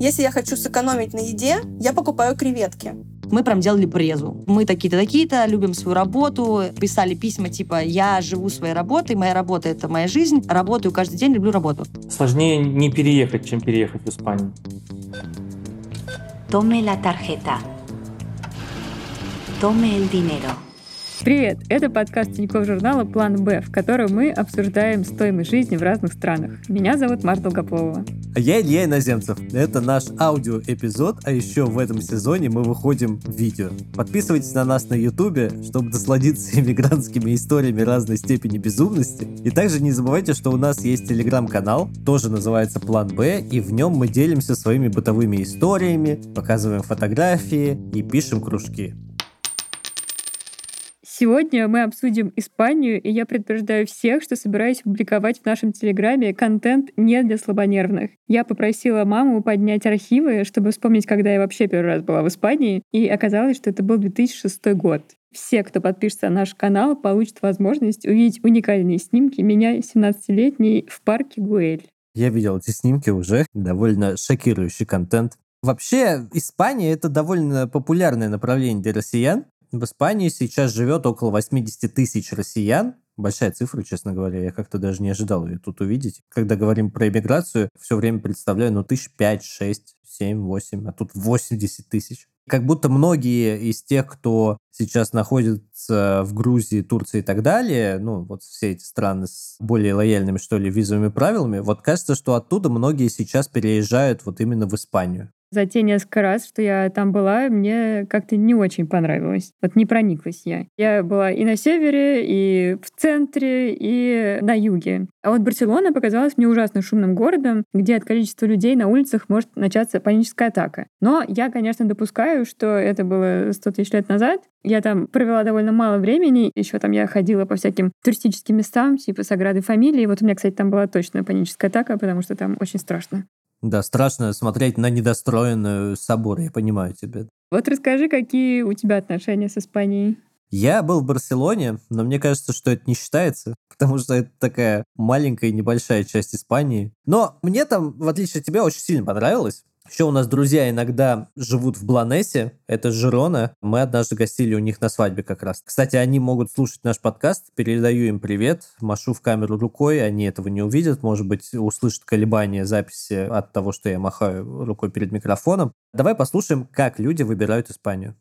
Если я хочу сэкономить на еде, я покупаю креветки. Мы прям делали презу. Мы такие-то, такие-то, любим свою работу, писали письма типа «Я живу своей работой, моя работа — это моя жизнь, работаю каждый день, люблю работу». Сложнее не переехать, чем переехать в Испанию. Tome la tarjeta. Tome el dinero. Привет! Это подкаст Тинькофф журнала «План Б», в котором мы обсуждаем стоимость жизни в разных странах. Меня зовут Марта Долгополова. А я Илья Иноземцев. Это наш аудиоэпизод, а еще в этом сезоне мы выходим в видео. Подписывайтесь на нас на ютубе, чтобы насладиться иммигрантскими историями разной степени безумности. И также не забывайте, что у нас есть телеграм-канал, тоже называется «План Б», и в нем мы делимся своими бытовыми историями, показываем фотографии и пишем кружки. Сегодня мы обсудим Испанию, и я предупреждаю всех, что собираюсь публиковать в нашем Телеграме контент не для слабонервных. Я попросила маму поднять архивы, чтобы вспомнить, когда я вообще первый раз была в Испании, и оказалось, что это был 2006 год. Все, кто подпишется на наш канал, получат возможность увидеть уникальные снимки меня, 17-летней, в парке Гуэль. Я видел эти снимки уже, довольно шокирующий контент. Вообще, Испания — это довольно популярное направление для россиян. В Испании сейчас живет около 80 тысяч россиян. Большая цифра, честно говоря, я как-то даже не ожидал ее тут увидеть. Когда говорим про иммиграцию, все время представляю, ну, тысяч пять, шесть, семь, восемь, а тут 80 тысяч. Как будто многие из тех, кто сейчас находится в Грузии, Турции и так далее, ну, вот все эти страны с более лояльными, что ли, визовыми правилами, вот кажется, что оттуда многие сейчас переезжают вот именно в Испанию за те несколько раз, что я там была, мне как-то не очень понравилось. Вот не прониклась я. Я была и на севере, и в центре, и на юге. А вот Барселона показалась мне ужасно шумным городом, где от количества людей на улицах может начаться паническая атака. Но я, конечно, допускаю, что это было 100 тысяч лет назад. Я там провела довольно мало времени. Еще там я ходила по всяким туристическим местам, типа Саграды Фамилии. Вот у меня, кстати, там была точно паническая атака, потому что там очень страшно. Да, страшно смотреть на недостроенный собор, я понимаю тебя. Вот расскажи, какие у тебя отношения с Испанией? Я был в Барселоне, но мне кажется, что это не считается, потому что это такая маленькая небольшая часть Испании. Но мне там, в отличие от тебя, очень сильно понравилось. Еще у нас друзья иногда живут в Бланесе, это Жирона. Мы однажды гостили у них на свадьбе как раз. Кстати, они могут слушать наш подкаст, передаю им привет, машу в камеру рукой, они этого не увидят, может быть, услышат колебания записи от того, что я махаю рукой перед микрофоном. Давай послушаем, как люди выбирают Испанию.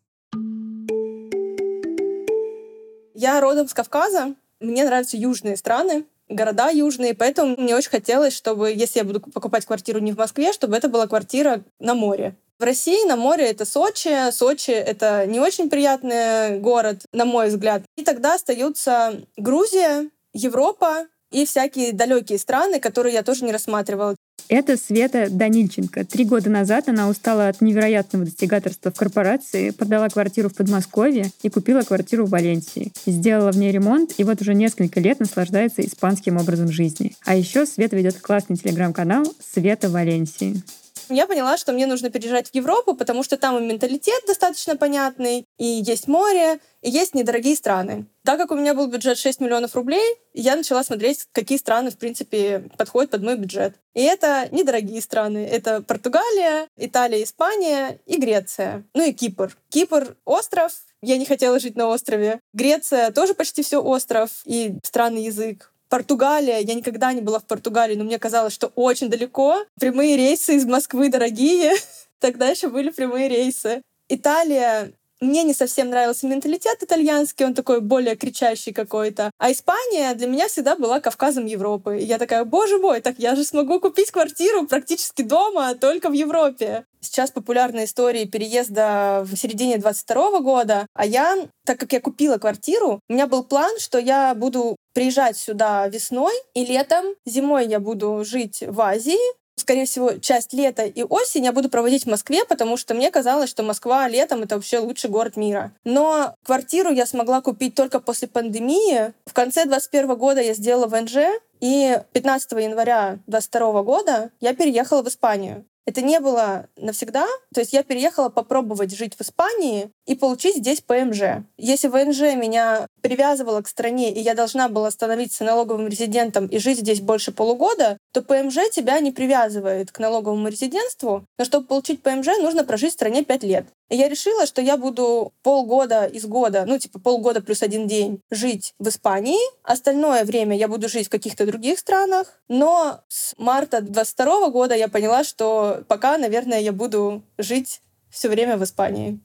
Я родом с Кавказа, мне нравятся южные страны, города южные, поэтому мне очень хотелось, чтобы, если я буду покупать квартиру не в Москве, чтобы это была квартира на море. В России на море это Сочи. Сочи — это не очень приятный город, на мой взгляд. И тогда остаются Грузия, Европа и всякие далекие страны, которые я тоже не рассматривала. Это Света Данильченко. Три года назад она устала от невероятного достигаторства в корпорации, продала квартиру в Подмосковье и купила квартиру в Валенсии. Сделала в ней ремонт и вот уже несколько лет наслаждается испанским образом жизни. А еще Света ведет классный телеграм-канал «Света Валенсии» я поняла, что мне нужно переезжать в Европу, потому что там и менталитет достаточно понятный, и есть море, и есть недорогие страны. Так как у меня был бюджет 6 миллионов рублей, я начала смотреть, какие страны, в принципе, подходят под мой бюджет. И это недорогие страны. Это Португалия, Италия, Испания и Греция. Ну и Кипр. Кипр — остров, я не хотела жить на острове. Греция тоже почти все остров и странный язык. Португалия. Я никогда не была в Португалии, но мне казалось, что очень далеко. Прямые рейсы из Москвы дорогие. Тогда еще были прямые рейсы. Италия мне не совсем нравился менталитет итальянский, он такой более кричащий какой-то. А Испания для меня всегда была Кавказом Европы. И я такая, боже мой, так я же смогу купить квартиру практически дома, только в Европе. Сейчас популярны истории переезда в середине 22 года, а я, так как я купила квартиру, у меня был план, что я буду приезжать сюда весной и летом. Зимой я буду жить в Азии, скорее всего, часть лета и осень я буду проводить в Москве, потому что мне казалось, что Москва летом — это вообще лучший город мира. Но квартиру я смогла купить только после пандемии. В конце 2021 года я сделала ВНЖ, и 15 января 2022 года я переехала в Испанию. Это не было навсегда. То есть я переехала попробовать жить в Испании и получить здесь ПМЖ. Если ВНЖ меня привязывало к стране, и я должна была становиться налоговым резидентом и жить здесь больше полугода, то ПМЖ тебя не привязывает к налоговому резидентству, но чтобы получить ПМЖ, нужно прожить в стране 5 лет. И я решила, что я буду полгода из года, ну, типа полгода плюс один день жить в Испании. Остальное время я буду жить в каких-то других странах. Но с марта 22 года я поняла, что пока, наверное, я буду жить все время в Испании.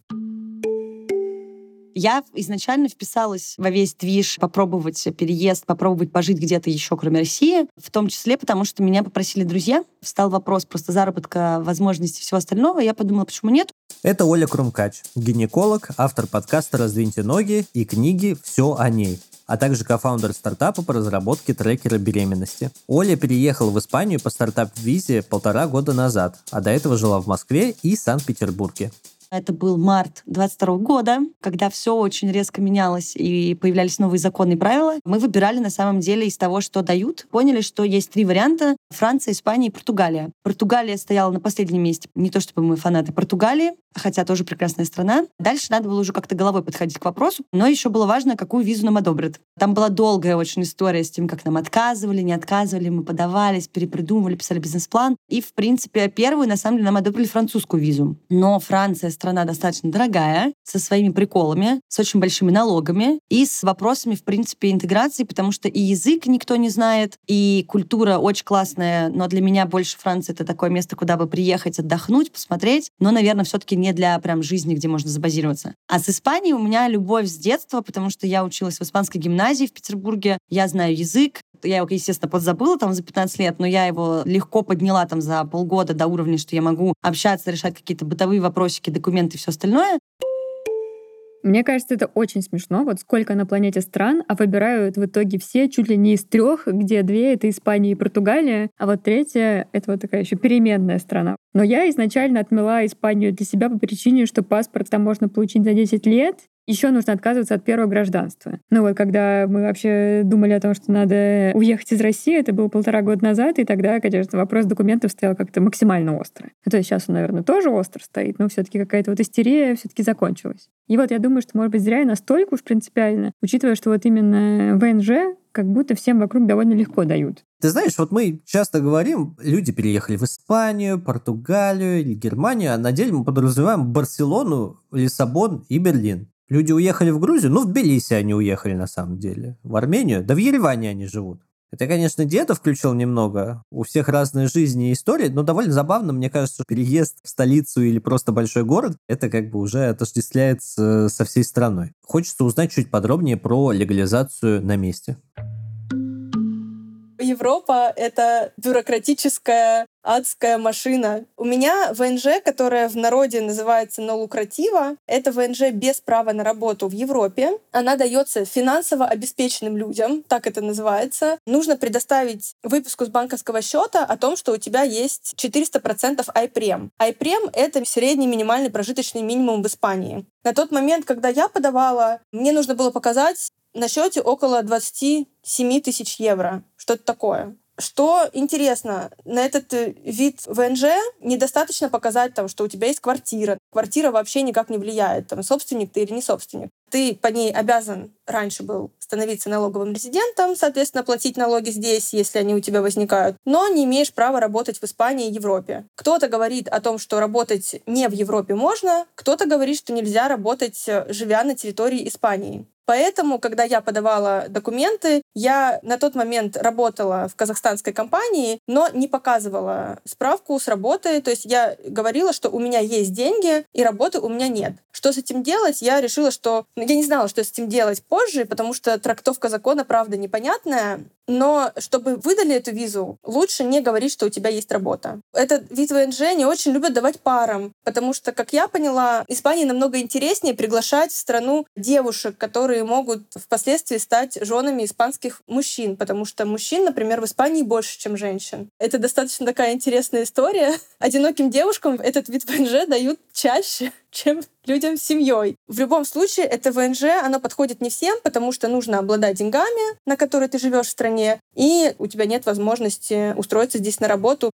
Я изначально вписалась во весь движ попробовать переезд, попробовать пожить где-то еще, кроме России, в том числе потому, что меня попросили друзья. Встал вопрос просто заработка, возможностей всего остального. Я подумала, почему нет? Это Оля Крумкач, гинеколог, автор подкаста «Раздвиньте ноги» и книги «Все о ней» а также кофаундер стартапа по разработке трекера беременности. Оля переехала в Испанию по стартап-визе полтора года назад, а до этого жила в Москве и Санкт-Петербурге. Это был март 22 года, когда все очень резко менялось и появлялись новые законы и правила. Мы выбирали на самом деле из того, что дают. Поняли, что есть три варианта — Франция, Испания и Португалия. Португалия стояла на последнем месте. Не то чтобы мы фанаты Португалии, хотя тоже прекрасная страна. Дальше надо было уже как-то головой подходить к вопросу, но еще было важно, какую визу нам одобрят. Там была долгая очень история с тем, как нам отказывали, не отказывали, мы подавались, перепридумывали, писали бизнес-план. И, в принципе, первую, на самом деле, нам одобрили французскую визу. Но Франция страна достаточно дорогая, со своими приколами, с очень большими налогами и с вопросами, в принципе, интеграции, потому что и язык никто не знает, и культура очень классная, но для меня больше Франция — это такое место, куда бы приехать, отдохнуть, посмотреть, но, наверное, все-таки не для прям жизни, где можно забазироваться. А с Испанией у меня любовь с детства, потому что я училась в испанской гимназии в Петербурге, я знаю язык, я его, естественно, подзабыла там за 15 лет, но я его легко подняла там за полгода до уровня, что я могу общаться, решать какие-то бытовые вопросики, документы и все остальное. Мне кажется, это очень смешно. Вот сколько на планете стран, а выбирают в итоге все чуть ли не из трех, где две — это Испания и Португалия, а вот третья — это вот такая еще переменная страна. Но я изначально отмела Испанию для себя по причине, что паспорт там можно получить за 10 лет, еще нужно отказываться от первого гражданства. Ну вот, когда мы вообще думали о том, что надо уехать из России, это было полтора года назад, и тогда, конечно, вопрос документов стоял как-то максимально остро. Ну, то есть сейчас он, наверное, тоже остро стоит, но все-таки какая-то вот истерия все-таки закончилась. И вот я думаю, что, может быть, зря и настолько уж принципиально, учитывая, что вот именно ВНЖ как будто всем вокруг довольно легко дают. Ты знаешь, вот мы часто говорим, люди переехали в Испанию, Португалию или Германию, а на деле мы подразумеваем Барселону, Лиссабон и Берлин. Люди уехали в Грузию, ну, в Тбилиси они уехали на самом деле. В Армению, да в Ереване они живут. Это, конечно, где-то включил немного. У всех разные жизни и истории, но довольно забавно, мне кажется, что переезд в столицу или просто большой город, это как бы уже отождествляется со всей страной. Хочется узнать чуть подробнее про легализацию на месте. Европа — это бюрократическая адская машина. У меня ВНЖ, которая в народе называется «нолукратива», это ВНЖ без права на работу в Европе. Она дается финансово обеспеченным людям, так это называется. Нужно предоставить выписку с банковского счета о том, что у тебя есть 400% айпрем. Айпрем — это средний минимальный прожиточный минимум в Испании. На тот момент, когда я подавала, мне нужно было показать на счете около 27 тысяч евро. Что-то такое. Что интересно, на этот э, вид ВНЖ недостаточно показать, там, что у тебя есть квартира. Квартира вообще никак не влияет, там, собственник ты или не собственник. Ты по ней обязан раньше был становиться налоговым резидентом, соответственно, платить налоги здесь, если они у тебя возникают, но не имеешь права работать в Испании и Европе. Кто-то говорит о том, что работать не в Европе можно, кто-то говорит, что нельзя работать, э, живя на территории Испании. Поэтому, когда я подавала документы, я на тот момент работала в казахстанской компании, но не показывала справку с работы. То есть я говорила, что у меня есть деньги, и работы у меня нет. Что с этим делать? Я решила, что... Ну, я не знала, что с этим делать позже, потому что трактовка закона, правда, непонятная. Но чтобы выдали эту визу, лучше не говорить, что у тебя есть работа. Этот вид ВНЖ не очень любят давать парам, потому что, как я поняла, Испании намного интереснее приглашать в страну девушек, которые могут впоследствии стать женами испанских мужчин, потому что мужчин, например, в Испании больше, чем женщин. Это достаточно такая интересная история. Одиноким девушкам этот вид ВНЖ дают чаще, чем людям с семьей. В любом случае, это ВНЖ, оно подходит не всем, потому что нужно обладать деньгами, на которые ты живешь в стране, и у тебя нет возможности устроиться здесь на работу.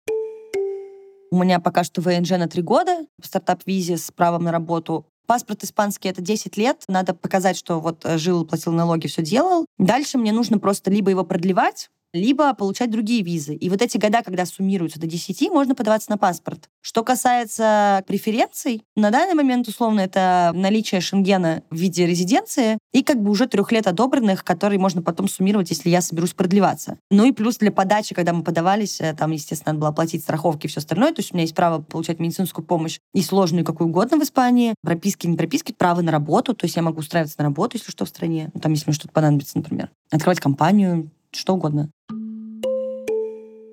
У меня пока что ВНЖ на три года, стартап-визе с правом на работу. Паспорт испанский — это 10 лет. Надо показать, что вот э, жил, платил налоги, все делал. Дальше мне нужно просто либо его продлевать, либо получать другие визы. И вот эти года, когда суммируются до 10, можно подаваться на паспорт. Что касается преференций, на данный момент, условно, это наличие шенгена в виде резиденции и как бы уже трех лет одобренных, которые можно потом суммировать, если я соберусь продлеваться. Ну и плюс для подачи, когда мы подавались, э, там, естественно, надо было оплатить страховки и все остальное, то есть у меня есть право получать медицинскую помощь и сложную, какую угодно в Испании, прописки, не прописки, право на работу, то есть я могу устраиваться на работу, если что, в стране, ну, там, если мне что-то понадобится, например, открывать компанию, что угодно.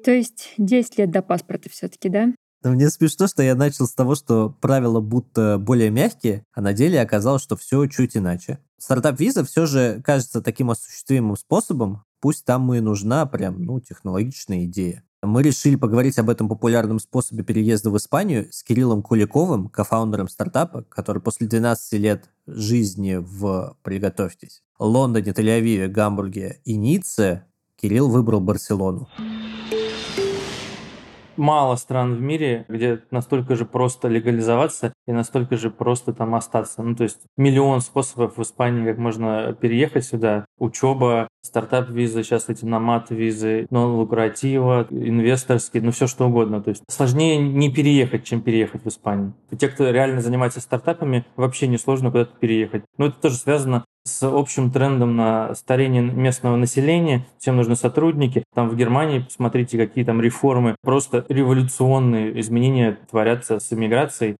То есть 10 лет до паспорта все-таки, да? Но мне смешно, что я начал с того, что правила будто более мягкие, а на деле оказалось, что все чуть иначе. Стартап-виза все же кажется таким осуществимым способом, пусть там и нужна прям, ну, технологичная идея. Мы решили поговорить об этом популярном способе переезда в Испанию с Кириллом Куликовым, кофаундером стартапа, который после 12 лет жизни в, приготовьтесь, Лондоне, Тель-Авиве, Гамбурге и Ницце, Кирилл выбрал Барселону мало стран в мире, где настолько же просто легализоваться и настолько же просто там остаться. Ну, то есть миллион способов в Испании, как можно переехать сюда. Учеба, стартап-визы, сейчас эти номад-визы, нон-лукратива, инвесторские, ну все что угодно. То есть сложнее не переехать, чем переехать в Испанию. Те, кто реально занимается стартапами, вообще не сложно куда-то переехать. Но это тоже связано с общим трендом на старение местного населения, всем нужны сотрудники. Там в Германии, посмотрите, какие там реформы, просто революционные изменения творятся с иммиграцией.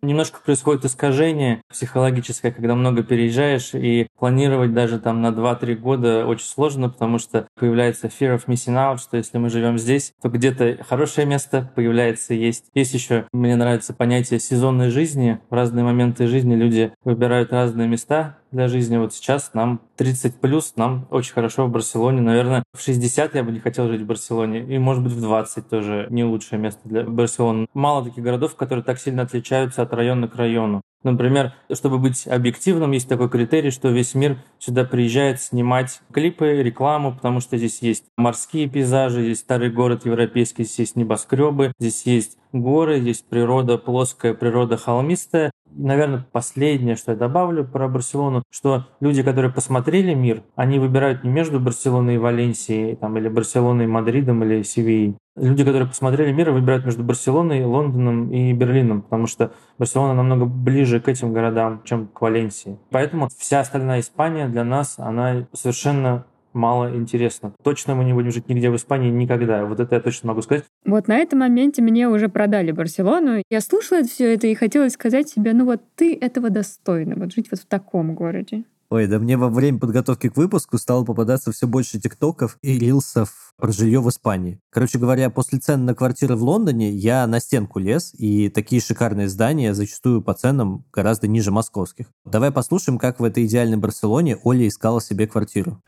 Немножко происходит искажение психологическое, когда много переезжаешь, и планировать даже там на 2-3 года очень сложно, потому что появляется fear of missing out, что если мы живем здесь, то где-то хорошее место появляется, есть. Есть еще, мне нравится понятие сезонной жизни. В разные моменты жизни люди выбирают разные места, для жизни. Вот сейчас нам 30 плюс, нам очень хорошо в Барселоне. Наверное, в 60 я бы не хотел жить в Барселоне. И, может быть, в 20 тоже не лучшее место для Барселоны. Мало таких городов, которые так сильно отличаются от района к району. Например, чтобы быть объективным, есть такой критерий, что весь мир сюда приезжает снимать клипы, рекламу, потому что здесь есть морские пейзажи, здесь старый город европейский, здесь есть небоскребы, здесь есть горы, здесь природа плоская, природа холмистая. И, наверное, последнее, что я добавлю про Барселону, что люди, которые посмотрели мир, они выбирают не между Барселоной и Валенсией, там, или Барселоной и Мадридом, или Севией. Люди, которые посмотрели мир, выбирают между Барселоной, Лондоном и Берлином, потому что Барселона намного ближе к этим городам, чем к Валенсии. Поэтому вся остальная Испания для нас, она совершенно мало интересно. Точно мы не будем жить нигде в Испании никогда. Вот это я точно могу сказать. Вот на этом моменте мне уже продали Барселону. Я слушала все это и хотела сказать себе, ну вот ты этого достойна, вот жить вот в таком городе. Ой, да мне во время подготовки к выпуску стало попадаться все больше тиктоков и рилсов про жилье в Испании. Короче говоря, после цен на квартиры в Лондоне я на стенку лез, и такие шикарные здания зачастую по ценам гораздо ниже московских. Давай послушаем, как в этой идеальной Барселоне Оля искала себе квартиру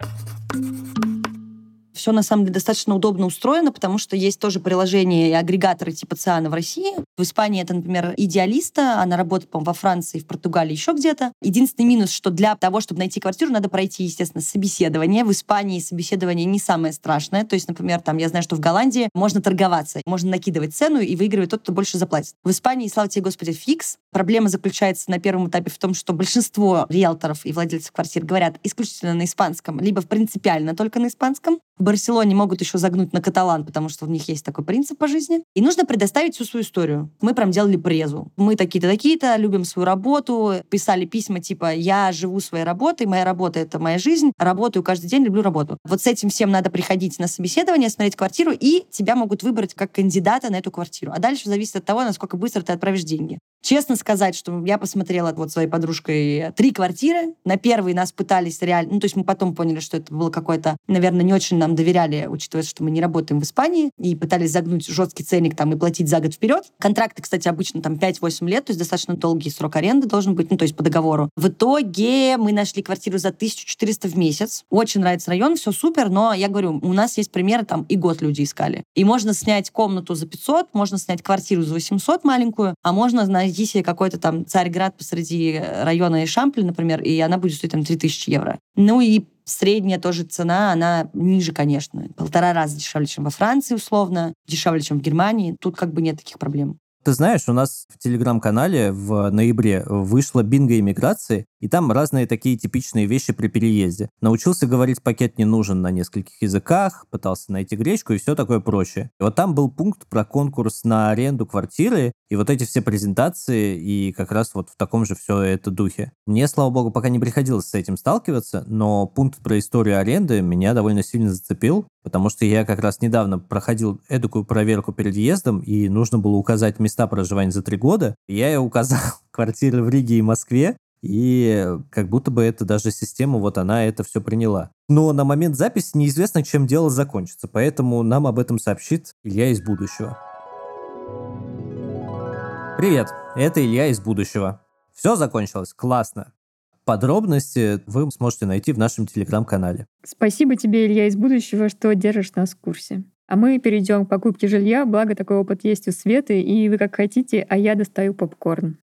все на самом деле достаточно удобно устроено, потому что есть тоже приложения и агрегаторы типа Циана в России. В Испании это, например, идеалиста, она работает, по во Франции, в Португалии, еще где-то. Единственный минус, что для того, чтобы найти квартиру, надо пройти, естественно, собеседование. В Испании собеседование не самое страшное. То есть, например, там, я знаю, что в Голландии можно торговаться, можно накидывать цену и выигрывать тот, кто больше заплатит. В Испании, слава тебе, Господи, фикс. Проблема заключается на первом этапе в том, что большинство риэлторов и владельцев квартир говорят исключительно на испанском, либо принципиально только на испанском. В Барселоне могут еще загнуть на каталан, потому что у них есть такой принцип по жизни. И нужно предоставить всю свою историю. Мы прям делали презу. Мы такие-то, такие-то, любим свою работу, писали письма типа «Я живу своей работой, моя работа — это моя жизнь, работаю каждый день, люблю работу». Вот с этим всем надо приходить на собеседование, смотреть квартиру, и тебя могут выбрать как кандидата на эту квартиру. А дальше зависит от того, насколько быстро ты отправишь деньги. Честно сказать, что я посмотрела вот своей подружкой три квартиры. На первой нас пытались реально... Ну, то есть мы потом поняли, что это было какое-то... Наверное, не очень нам доверяли, учитывая, что мы не работаем в Испании, и пытались загнуть жесткий ценник там и платить за год вперед. Контракты, кстати, обычно там 5-8 лет, то есть достаточно долгий срок аренды должен быть, ну, то есть по договору. В итоге мы нашли квартиру за 1400 в месяц. Очень нравится район, все супер, но я говорю, у нас есть примеры, там и год люди искали. И можно снять комнату за 500, можно снять квартиру за 800 маленькую, а можно, найди себе какой-то там Царьград посреди района Ишампли, например, и она будет стоить там 3000 евро. Ну и средняя тоже цена, она ниже, конечно. Полтора раза дешевле, чем во Франции, условно, дешевле, чем в Германии. Тут как бы нет таких проблем. Ты знаешь, у нас в телеграм-канале в ноябре вышла бинго иммиграции, и там разные такие типичные вещи при переезде. Научился говорить пакет не нужен на нескольких языках, пытался найти гречку и все такое прочее. И вот там был пункт про конкурс на аренду квартиры, и вот эти все презентации, и как раз вот в таком же все это духе. Мне, слава богу, пока не приходилось с этим сталкиваться, но пункт про историю аренды меня довольно сильно зацепил, потому что я как раз недавно проходил эдакую проверку перед въездом, и нужно было указать места проживания за три года. Я и указал квартиры в Риге и Москве, и как будто бы это даже система, вот она это все приняла. Но на момент записи неизвестно, чем дело закончится, поэтому нам об этом сообщит Илья из будущего. Привет, это Илья из будущего. Все закончилось? Классно. Подробности вы сможете найти в нашем телеграм-канале. Спасибо тебе, Илья из будущего, что держишь нас в курсе. А мы перейдем к покупке жилья, благо такой опыт есть у Светы, и вы как хотите, а я достаю попкорн.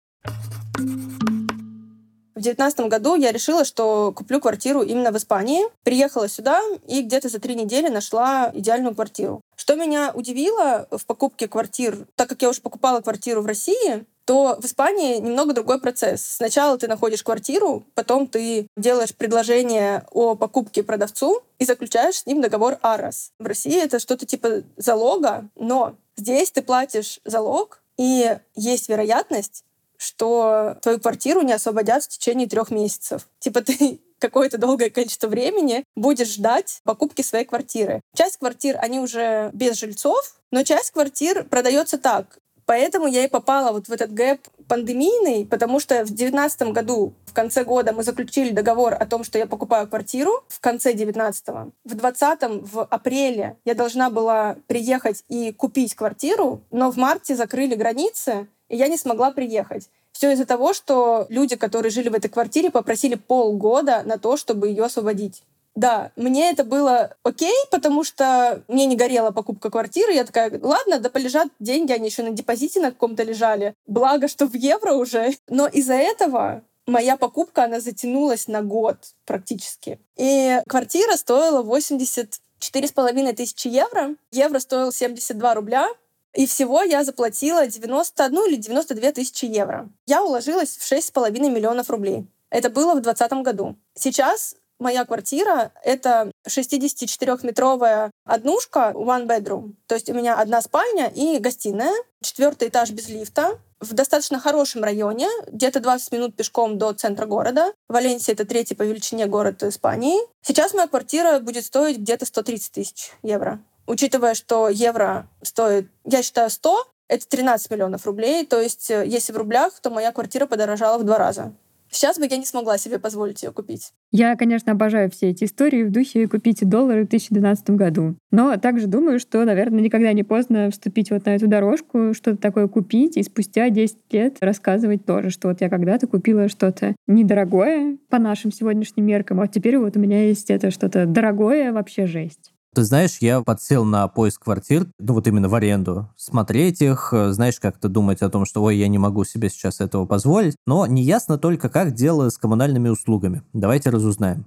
В девятнадцатом году я решила, что куплю квартиру именно в Испании. Приехала сюда и где-то за три недели нашла идеальную квартиру. Что меня удивило в покупке квартир, так как я уже покупала квартиру в России, то в Испании немного другой процесс. Сначала ты находишь квартиру, потом ты делаешь предложение о покупке продавцу и заключаешь с ним договор АРАС. В России это что-то типа залога, но здесь ты платишь залог, и есть вероятность, что твою квартиру не освободят в течение трех месяцев. Типа ты какое-то долгое количество времени будешь ждать покупки своей квартиры. Часть квартир, они уже без жильцов, но часть квартир продается так. Поэтому я и попала вот в этот гэп пандемийный, потому что в девятнадцатом году, в конце года, мы заключили договор о том, что я покупаю квартиру в конце девятнадцатого. В двадцатом, в апреле я должна была приехать и купить квартиру, но в марте закрыли границы, и я не смогла приехать. Все из-за того, что люди, которые жили в этой квартире, попросили полгода на то, чтобы ее освободить. Да, мне это было окей, потому что мне не горела покупка квартиры. Я такая, ладно, да полежат деньги, они еще на депозите на каком-то лежали. Благо, что в евро уже. Но из-за этого моя покупка, она затянулась на год практически. И квартира стоила 84 с половиной тысячи евро. Евро стоил 72 рубля. И всего я заплатила 91 или 92 тысячи евро. Я уложилась в 6,5 миллионов рублей. Это было в 2020 году. Сейчас моя квартира — это 64-метровая однушка, one bedroom. То есть у меня одна спальня и гостиная, четвертый этаж без лифта, в достаточно хорошем районе, где-то 20 минут пешком до центра города. Валенсия — это третий по величине город Испании. Сейчас моя квартира будет стоить где-то 130 тысяч евро учитывая, что евро стоит, я считаю, 100, это 13 миллионов рублей. То есть, э, если в рублях, то моя квартира подорожала в два раза. Сейчас бы я не смогла себе позволить ее купить. Я, конечно, обожаю все эти истории в духе «купите доллары в 2012 году». Но также думаю, что, наверное, никогда не поздно вступить вот на эту дорожку, что-то такое купить, и спустя 10 лет рассказывать тоже, что вот я когда-то купила что-то недорогое по нашим сегодняшним меркам, а теперь вот у меня есть это что-то дорогое, вообще жесть. Ты знаешь, я подсел на поиск квартир, ну вот именно в аренду, смотреть их, э, знаешь, как-то думать о том, что ой, я не могу себе сейчас этого позволить, но неясно только, как дело с коммунальными услугами. Давайте разузнаем.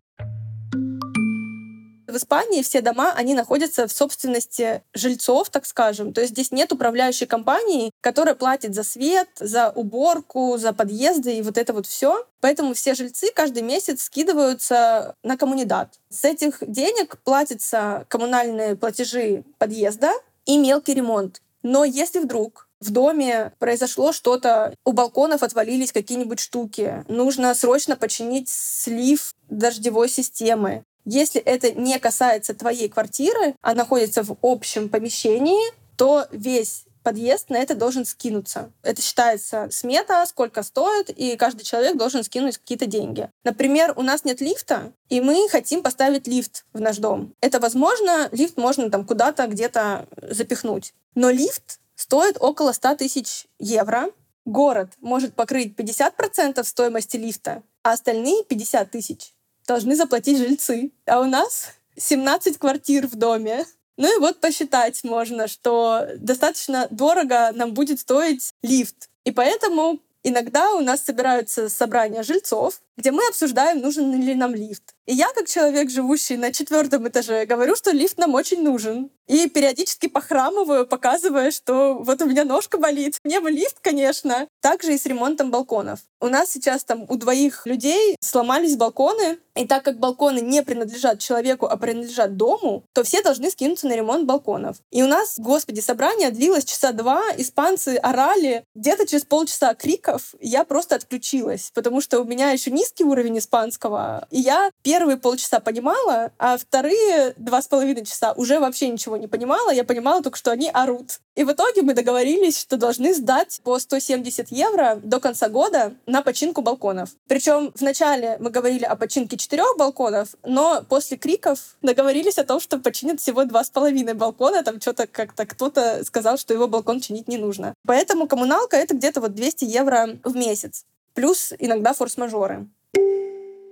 В Испании все дома, они находятся в собственности жильцов, так скажем. То есть здесь нет управляющей компании, которая платит за свет, за уборку, за подъезды и вот это вот все. Поэтому все жильцы каждый месяц скидываются на коммунидат. С этих денег платятся коммунальные платежи подъезда и мелкий ремонт. Но если вдруг в доме произошло что-то, у балконов отвалились какие-нибудь штуки, нужно срочно починить слив дождевой системы, если это не касается твоей квартиры, а находится в общем помещении, то весь подъезд на это должен скинуться. Это считается смета, сколько стоит, и каждый человек должен скинуть какие-то деньги. Например, у нас нет лифта, и мы хотим поставить лифт в наш дом. Это возможно, лифт можно там куда-то где-то запихнуть. Но лифт стоит около 100 тысяч евро. Город может покрыть 50% стоимости лифта, а остальные 50 тысяч должны заплатить жильцы. А у нас 17 квартир в доме. Ну и вот посчитать можно, что достаточно дорого нам будет стоить лифт. И поэтому Иногда у нас собираются собрания жильцов, где мы обсуждаем, нужен ли нам лифт. И я, как человек, живущий на четвертом этаже, говорю, что лифт нам очень нужен. И периодически похрамываю, показывая, что вот у меня ножка болит. Мне бы лифт, конечно. Также и с ремонтом балконов. У нас сейчас там у двоих людей сломались балконы, и так как балконы не принадлежат человеку, а принадлежат дому, то все должны скинуться на ремонт балконов. И у нас, господи, собрание длилось часа два, испанцы орали. Где-то через полчаса криков я просто отключилась, потому что у меня еще низкий уровень испанского. И я первые полчаса понимала, а вторые два с половиной часа уже вообще ничего не понимала. Я понимала только, что они орут. И в итоге мы договорились, что должны сдать по 170 евро до конца года на починку балконов. Причем вначале мы говорили о починке четырех балконов, но после криков договорились о том, что починят всего два с половиной балкона. Там что-то как-то кто-то сказал, что его балкон чинить не нужно. Поэтому коммуналка — это где-то вот 200 евро в месяц. Плюс иногда форс-мажоры.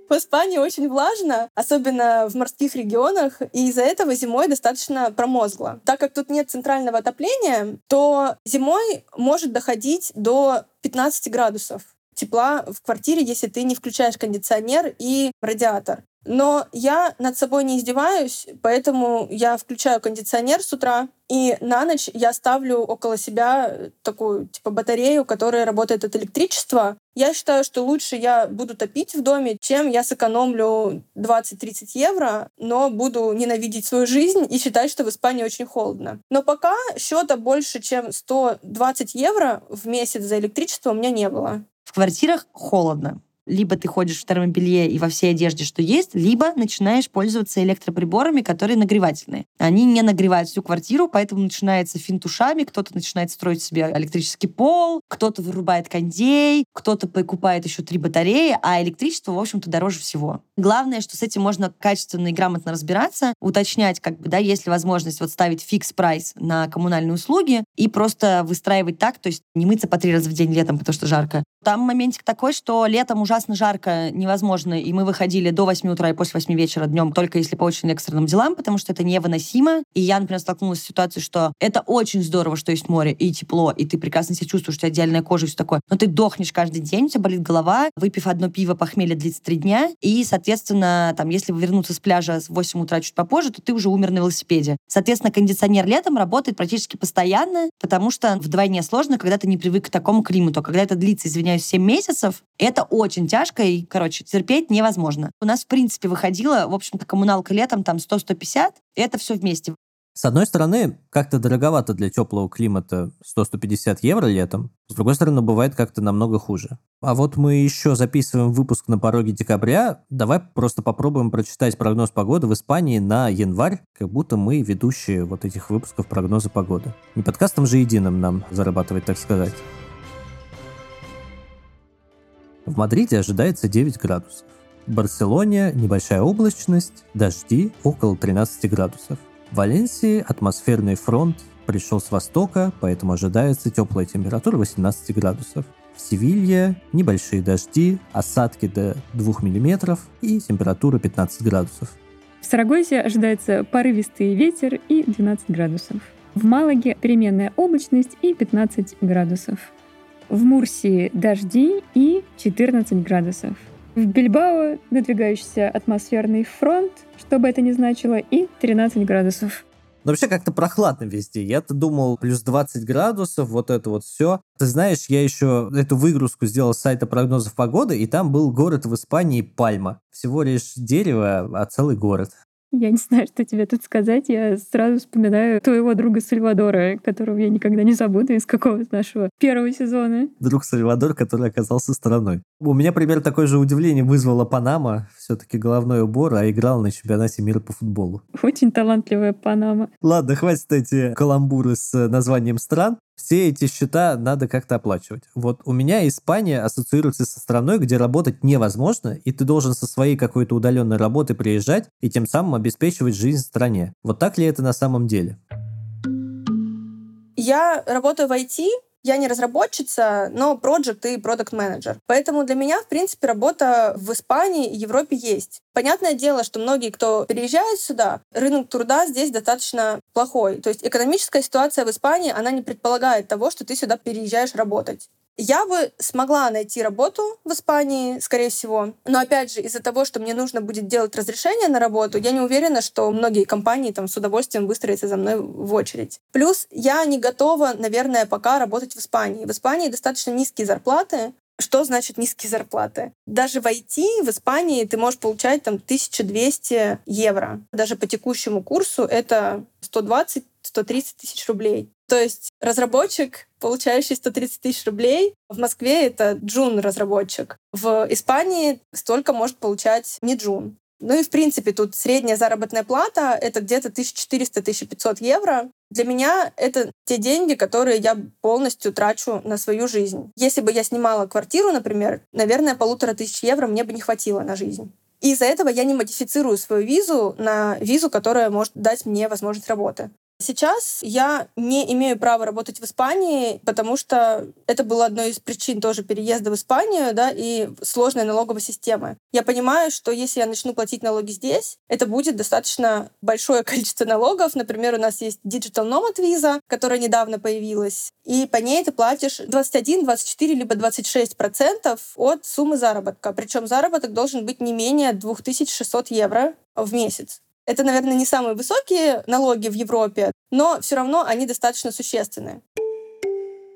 В Испании очень влажно, особенно в морских регионах, и из-за этого зимой достаточно промозгло. Так как тут нет центрального отопления, то зимой может доходить до 15 градусов тепла в квартире, если ты не включаешь кондиционер и радиатор. Но я над собой не издеваюсь, поэтому я включаю кондиционер с утра, и на ночь я ставлю около себя такую типа батарею, которая работает от электричества. Я считаю, что лучше я буду топить в доме, чем я сэкономлю 20-30 евро, но буду ненавидеть свою жизнь и считать, что в Испании очень холодно. Но пока счета больше, чем 120 евро в месяц за электричество у меня не было. В квартирах холодно либо ты ходишь в термобелье и во всей одежде, что есть, либо начинаешь пользоваться электроприборами, которые нагревательные. Они не нагревают всю квартиру, поэтому начинается финтушами, кто-то начинает строить себе электрический пол, кто-то вырубает кондей, кто-то покупает еще три батареи, а электричество, в общем-то, дороже всего. Главное, что с этим можно качественно и грамотно разбираться, уточнять, как бы, да, есть ли возможность вот ставить фикс прайс на коммунальные услуги и просто выстраивать так, то есть не мыться по три раза в день летом, потому что жарко. Там моментик такой, что летом ужасно жарко, невозможно, и мы выходили до 8 утра и после 8 вечера днем только если по очень экстренным делам, потому что это невыносимо. И я, например, столкнулась с ситуацией, что это очень здорово, что есть море и тепло, и ты прекрасно себя чувствуешь, у тебя идеальная кожа и все такое. Но ты дохнешь каждый день, у тебя болит голова, выпив одно пиво, похмелье длится три дня, и, соответственно, там, если вернуться с пляжа с 8 утра чуть попозже, то ты уже умер на велосипеде. Соответственно, кондиционер летом работает практически постоянно, потому что вдвойне сложно, когда ты не привык к такому климату. Когда это длится, извиняюсь, 7 месяцев, это очень тяжко, и, короче, терпеть невозможно. У нас, в принципе, выходила, в общем-то, коммуналка летом там 100-150, и это все вместе. С одной стороны, как-то дороговато для теплого климата 100-150 евро летом. С другой стороны, бывает как-то намного хуже. А вот мы еще записываем выпуск на пороге декабря. Давай просто попробуем прочитать прогноз погоды в Испании на январь, как будто мы ведущие вот этих выпусков прогноза погоды. Не подкастом же единым нам зарабатывать, так сказать. В Мадриде ожидается 9 градусов. В Барселоне небольшая облачность, дожди около 13 градусов. В Валенсии атмосферный фронт пришел с востока, поэтому ожидается теплая температура 18 градусов. В Севилье небольшие дожди, осадки до 2 мм и температура 15 градусов. В Сарагосе ожидается порывистый ветер и 12 градусов. В Малаге переменная облачность и 15 градусов. В Мурсии дожди и 14 градусов. В Бильбао надвигающийся атмосферный фронт, что бы это ни значило, и 13 градусов. Но вообще как-то прохладно везде. Я-то думал, плюс 20 градусов, вот это вот все. Ты знаешь, я еще эту выгрузку сделал с сайта прогнозов погоды, и там был город в Испании Пальма. Всего лишь дерево, а целый город. Я не знаю, что тебе тут сказать. Я сразу вспоминаю твоего друга Сальвадора, которого я никогда не забуду из какого-то нашего первого сезона. Друг Сальвадор, который оказался стороной. У меня примерно такое же удивление вызвала Панама. Все-таки головной убор, а играл на чемпионате мира по футболу. Очень талантливая Панама. Ладно, хватит эти каламбуры с названием стран все эти счета надо как-то оплачивать. Вот у меня Испания ассоциируется со страной, где работать невозможно, и ты должен со своей какой-то удаленной работы приезжать и тем самым обеспечивать жизнь в стране. Вот так ли это на самом деле? Я работаю в IT, я не разработчица, но проект и продукт менеджер Поэтому для меня, в принципе, работа в Испании и Европе есть. Понятное дело, что многие, кто переезжает сюда, рынок труда здесь достаточно плохой. То есть экономическая ситуация в Испании, она не предполагает того, что ты сюда переезжаешь работать. Я бы смогла найти работу в Испании, скорее всего. Но опять же, из-за того, что мне нужно будет делать разрешение на работу, я не уверена, что многие компании там с удовольствием выстроятся за мной в очередь. Плюс я не готова, наверное, пока работать в Испании. В Испании достаточно низкие зарплаты, что значит низкие зарплаты? Даже в IT в Испании ты можешь получать там 1200 евро. Даже по текущему курсу это 120-130 тысяч рублей. То есть разработчик, получающий 130 тысяч рублей, в Москве это джун-разработчик. В Испании столько может получать не джун. Ну и, в принципе, тут средняя заработная плата — это где-то 1400-1500 евро. Для меня это те деньги, которые я полностью трачу на свою жизнь. Если бы я снимала квартиру, например, наверное, полутора тысяч евро мне бы не хватило на жизнь. И из-за этого я не модифицирую свою визу на визу, которая может дать мне возможность работы. Сейчас я не имею права работать в Испании, потому что это было одной из причин тоже переезда в Испанию, да, и сложной налоговой системы. Я понимаю, что если я начну платить налоги здесь, это будет достаточно большое количество налогов. Например, у нас есть Digital Nomad виза, которая недавно появилась, и по ней ты платишь 21, 24, либо 26 процентов от суммы заработка. Причем заработок должен быть не менее 2600 евро в месяц. Это, наверное, не самые высокие налоги в Европе, но все равно они достаточно существенные.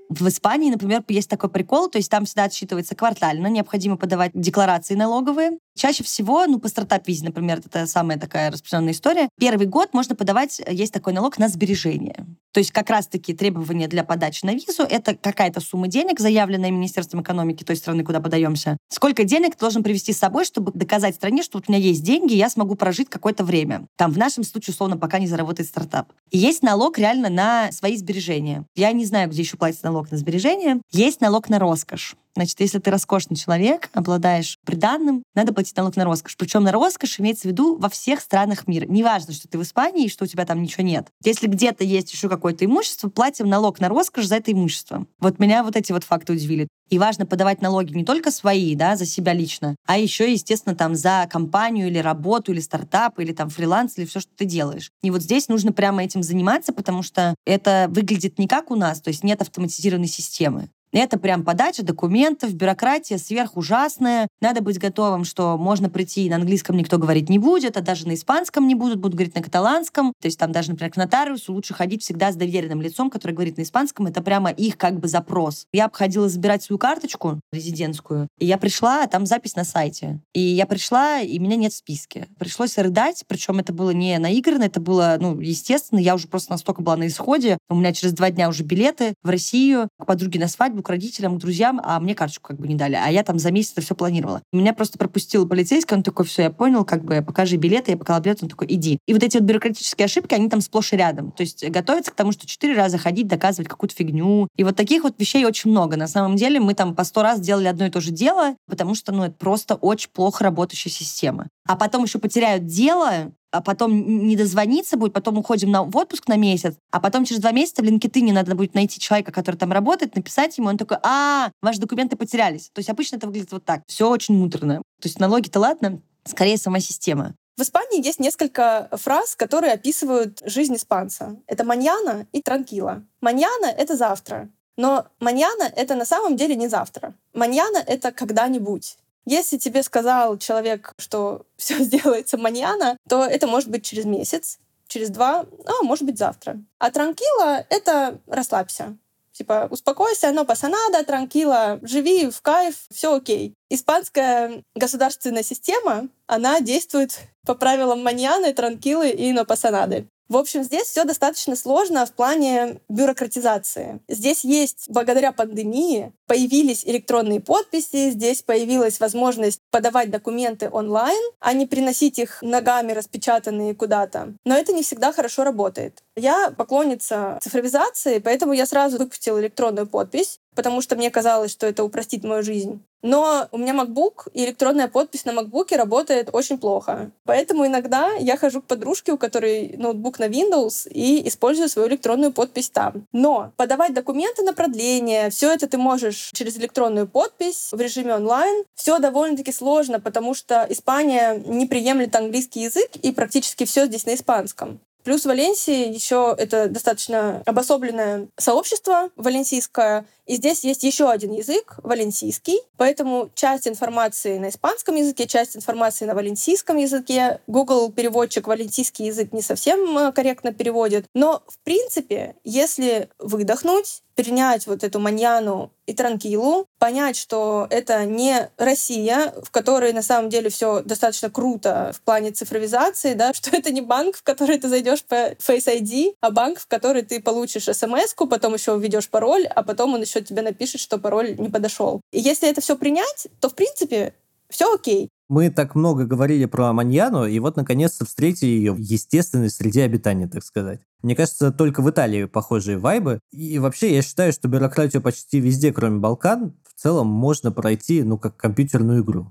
В Испании, например, есть такой прикол, то есть там всегда отсчитывается квартально, необходимо подавать декларации налоговые. Чаще всего, ну, по стартап-визе, например, это самая такая распространенная история. Первый год можно подавать, есть такой налог на сбережения. То есть как раз-таки требования для подачи на визу — это какая-то сумма денег, заявленная Министерством экономики той страны, куда подаемся. Сколько денег ты должен привести с собой, чтобы доказать стране, что вот у меня есть деньги, и я смогу прожить какое-то время. Там в нашем случае, условно, пока не заработает стартап. И есть налог реально на свои сбережения. Я не знаю, где еще платится налог на сбережения. Есть налог на роскошь. Значит, если ты роскошный человек, обладаешь приданным, надо платить налог на роскошь. Причем на роскошь имеется в виду во всех странах мира. Неважно, что ты в Испании и что у тебя там ничего нет. Если где-то есть еще какое-то имущество, платим налог на роскошь за это имущество. Вот меня вот эти вот факты удивили. И важно подавать налоги не только свои, да, за себя лично, а еще, естественно, там за компанию или работу, или стартап, или там фриланс, или все, что ты делаешь. И вот здесь нужно прямо этим заниматься, потому что это выглядит не как у нас, то есть нет автоматизированной системы. Это прям подача документов, бюрократия сверхужасная. Надо быть готовым, что можно прийти, на английском никто говорить не будет, а даже на испанском не будут, будут говорить на каталанском. То есть там даже, например, к нотариусу лучше ходить всегда с доверенным лицом, который говорит на испанском. Это прямо их как бы запрос. Я обходила забирать свою карточку резидентскую, и я пришла, а там запись на сайте. И я пришла, и меня нет в списке. Пришлось рыдать, причем это было не наигранно, это было, ну, естественно, я уже просто настолько была на исходе. У меня через два дня уже билеты в Россию, к подруге на свадьбу, к родителям, к друзьям, а мне карточку как бы не дали. А я там за месяц это все планировала. Меня просто пропустил полицейский, он такой, все, я понял, как бы покажи билеты, я показала билет, он такой, иди. И вот эти вот бюрократические ошибки, они там сплошь и рядом. То есть готовиться к тому, что четыре раза ходить, доказывать какую-то фигню. И вот таких вот вещей очень много. На самом деле мы там по сто раз делали одно и то же дело, потому что, ну, это просто очень плохо работающая система. А потом еще потеряют дело, а потом не дозвониться будет, потом уходим на, в отпуск на месяц, а потом через два месяца в LinkedIn надо будет найти человека, который там работает, написать ему, он такой, а, ваши документы потерялись. То есть обычно это выглядит вот так. Все очень муторно. То есть налоги-то ладно, скорее сама система. В Испании есть несколько фраз, которые описывают жизнь испанца. Это маньяна и транкила. Маньяна — это завтра. Но маньяна — это на самом деле не завтра. Маньяна — это когда-нибудь. Если тебе сказал человек, что все сделается маньяна, то это может быть через месяц, через два, а может быть завтра. А транкила — это расслабься. Типа, успокойся, но пасанада, транкила, живи в кайф, все окей. Испанская государственная система, она действует по правилам маньяны, транкилы и но пасанады. В общем, здесь все достаточно сложно в плане бюрократизации. Здесь есть, благодаря пандемии, появились электронные подписи, здесь появилась возможность подавать документы онлайн, а не приносить их ногами распечатанные куда-то. Но это не всегда хорошо работает. Я поклонница цифровизации, поэтому я сразу выпустила электронную подпись потому что мне казалось, что это упростит мою жизнь. Но у меня MacBook, и электронная подпись на MacBook работает очень плохо. Поэтому иногда я хожу к подружке, у которой ноутбук на Windows, и использую свою электронную подпись там. Но подавать документы на продление, все это ты можешь через электронную подпись в режиме онлайн. Все довольно-таки сложно, потому что Испания не приемлет английский язык, и практически все здесь на испанском. Плюс в Валенсии еще это достаточно обособленное сообщество валенсийское, и здесь есть еще один язык, валенсийский, поэтому часть информации на испанском языке, часть информации на валенсийском языке. Google переводчик валенсийский язык не совсем э, корректно переводит. Но, в принципе, если выдохнуть, принять вот эту маньяну и транкилу, понять, что это не Россия, в которой на самом деле все достаточно круто в плане цифровизации, да, что это не банк, в который ты зайдешь по Face ID, а банк, в который ты получишь смс потом еще введешь пароль, а потом он еще тебе напишет, что пароль не подошел. И если это все принять, то в принципе все окей. Мы так много говорили про Маньяну, и вот наконец-то встретили ее в естественной среде обитания, так сказать. Мне кажется, только в Италии похожие вайбы. И вообще я считаю, что бюрократию почти везде, кроме Балкан, в целом можно пройти, ну, как компьютерную игру.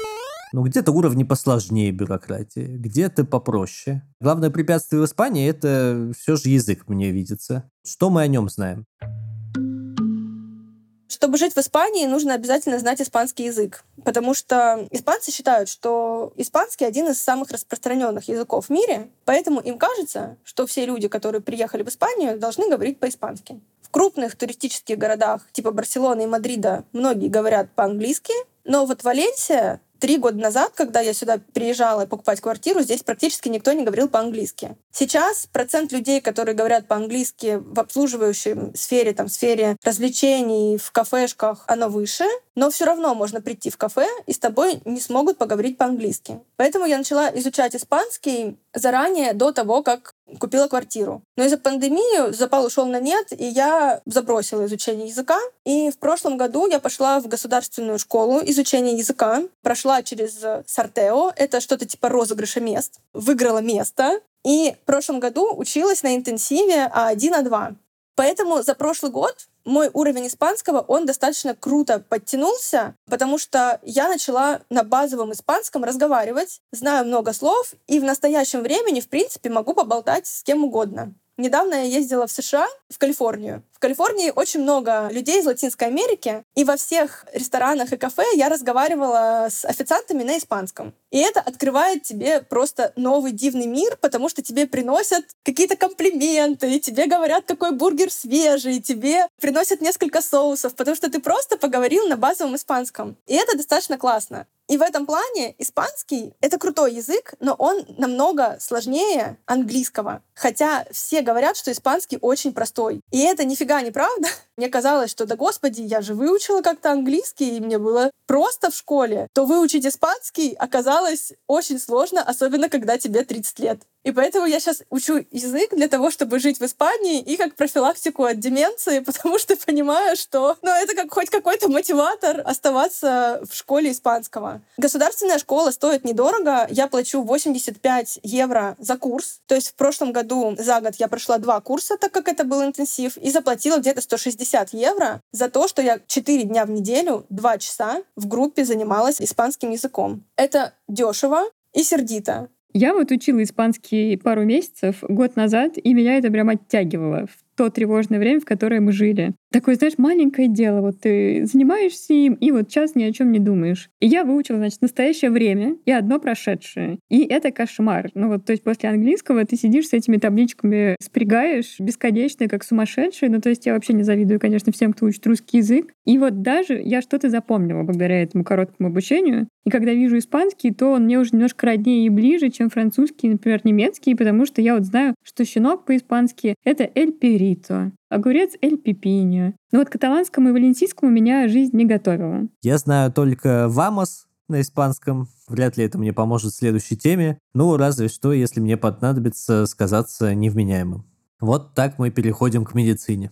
Ну, где-то уровни посложнее бюрократии, где-то попроще. Главное препятствие в Испании – это все же язык, мне видится. Что мы о нем знаем? Чтобы жить в Испании, нужно обязательно знать испанский язык, потому что испанцы считают, что испанский один из самых распространенных языков в мире, поэтому им кажется, что все люди, которые приехали в Испанию, должны говорить по-испански. В крупных туристических городах типа Барселоны и Мадрида многие говорят по-английски, но вот Валенсия Три года назад, когда я сюда приезжала покупать квартиру, здесь практически никто не говорил по-английски. Сейчас процент людей, которые говорят по-английски в обслуживающей сфере, там, сфере развлечений, в кафешках, оно выше, но все равно можно прийти в кафе, и с тобой не смогут поговорить по-английски. Поэтому я начала изучать испанский заранее, до того, как купила квартиру. Но из-за пандемии запал ушел на нет, и я забросила изучение языка. И в прошлом году я пошла в государственную школу изучения языка, прошла через Сартео, это что-то типа розыгрыша мест, выиграла место, и в прошлом году училась на интенсиве А1, А2. Поэтому за прошлый год мой уровень испанского, он достаточно круто подтянулся, потому что я начала на базовом испанском разговаривать, знаю много слов, и в настоящем времени, в принципе, могу поболтать с кем угодно. Недавно я ездила в США, в Калифорнию. Калифорнии очень много людей из Латинской Америки, и во всех ресторанах и кафе я разговаривала с официантами на испанском. И это открывает тебе просто новый дивный мир, потому что тебе приносят какие-то комплименты, и тебе говорят, какой бургер свежий, и тебе приносят несколько соусов, потому что ты просто поговорил на базовом испанском. И это достаточно классно. И в этом плане испанский — это крутой язык, но он намного сложнее английского. Хотя все говорят, что испанский очень простой. И это нифига не правда. Мне казалось, что да господи, я же выучила как-то английский, и мне было просто в школе. То выучить испанский оказалось очень сложно, особенно когда тебе 30 лет. И поэтому я сейчас учу язык для того, чтобы жить в Испании и как профилактику от деменции, потому что понимаю, что ну, это как хоть какой-то мотиватор оставаться в школе испанского. Государственная школа стоит недорого. Я плачу 85 евро за курс. То есть в прошлом году за год я прошла два курса, так как это был интенсив, и заплатила где-то 160 евро за то, что я 4 дня в неделю, 2 часа в группе занималась испанским языком. Это дешево и сердито. Я вот учила испанский пару месяцев год назад, и меня это прям оттягивало в то тревожное время, в которое мы жили. Такое, знаешь, маленькое дело. Вот ты занимаешься им, и вот час ни о чем не думаешь. И я выучила, значит, настоящее время и одно прошедшее. И это кошмар. Ну вот, то есть после английского ты сидишь с этими табличками, спрягаешь бесконечно, как сумасшедший. Ну то есть я вообще не завидую, конечно, всем, кто учит русский язык. И вот даже я что-то запомнила благодаря этому короткому обучению. И когда вижу испанский, то он мне уже немножко роднее и ближе, чем французский, например, немецкий, потому что я вот знаю, что щенок по-испански — это «эль перито», огурец «эль пипиньо». Но вот каталанскому и валенсийскому меня жизнь не готовила. Я знаю только «вамос», на испанском. Вряд ли это мне поможет в следующей теме. Ну, разве что, если мне понадобится сказаться невменяемым. Вот так мы переходим к медицине.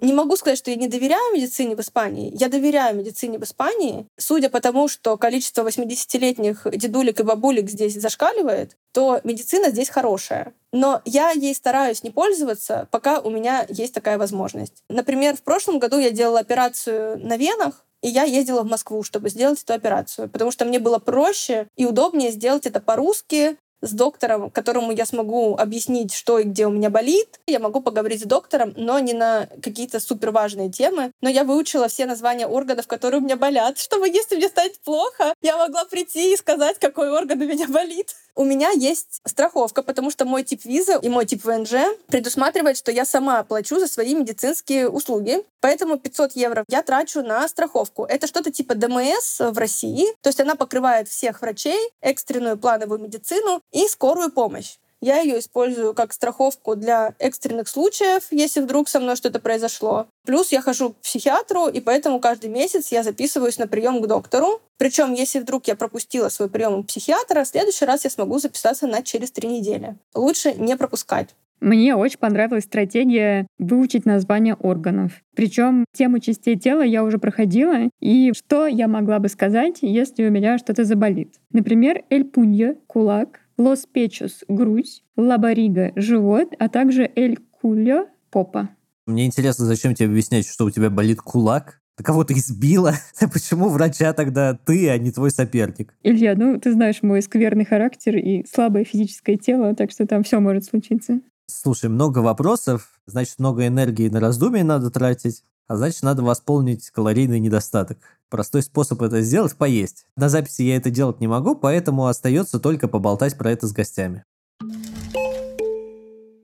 Не могу сказать, что я не доверяю медицине в Испании. Я доверяю медицине в Испании. Судя по тому, что количество 80-летних дедулек и бабулек здесь зашкаливает, то медицина здесь хорошая. Но я ей стараюсь не пользоваться, пока у меня есть такая возможность. Например, в прошлом году я делала операцию на венах, и я ездила в Москву, чтобы сделать эту операцию, потому что мне было проще и удобнее сделать это по-русски, с доктором, которому я смогу объяснить, что и где у меня болит. Я могу поговорить с доктором, но не на какие-то супер важные темы. Но я выучила все названия органов, которые у меня болят, чтобы если мне станет плохо, я могла прийти и сказать, какой орган у меня болит. У меня есть страховка, потому что мой тип визы и мой тип ВНЖ предусматривает, что я сама плачу за свои медицинские услуги. Поэтому 500 евро я трачу на страховку. Это что-то типа ДМС в России. То есть она покрывает всех врачей, экстренную плановую медицину и скорую помощь. Я ее использую как страховку для экстренных случаев, если вдруг со мной что-то произошло. Плюс я хожу к психиатру, и поэтому каждый месяц я записываюсь на прием к доктору. Причем, если вдруг я пропустила свой прием у психиатра, в следующий раз я смогу записаться на через три недели. Лучше не пропускать. Мне очень понравилась стратегия выучить название органов. Причем тему частей тела я уже проходила, и что я могла бы сказать, если у меня что-то заболит. Например, эль пунья — кулак, Лос Печус — грудь, Лабарига — живот, а также Эль Кульо — попа. Мне интересно, зачем тебе объяснять, что у тебя болит кулак? Ты кого-то избила? Почему врача тогда ты, а не твой соперник? Илья, ну ты знаешь мой скверный характер и слабое физическое тело, так что там все может случиться. Слушай, много вопросов, значит, много энергии на раздумие надо тратить, а значит, надо восполнить калорийный недостаток. Простой способ это сделать – поесть. На записи я это делать не могу, поэтому остается только поболтать про это с гостями.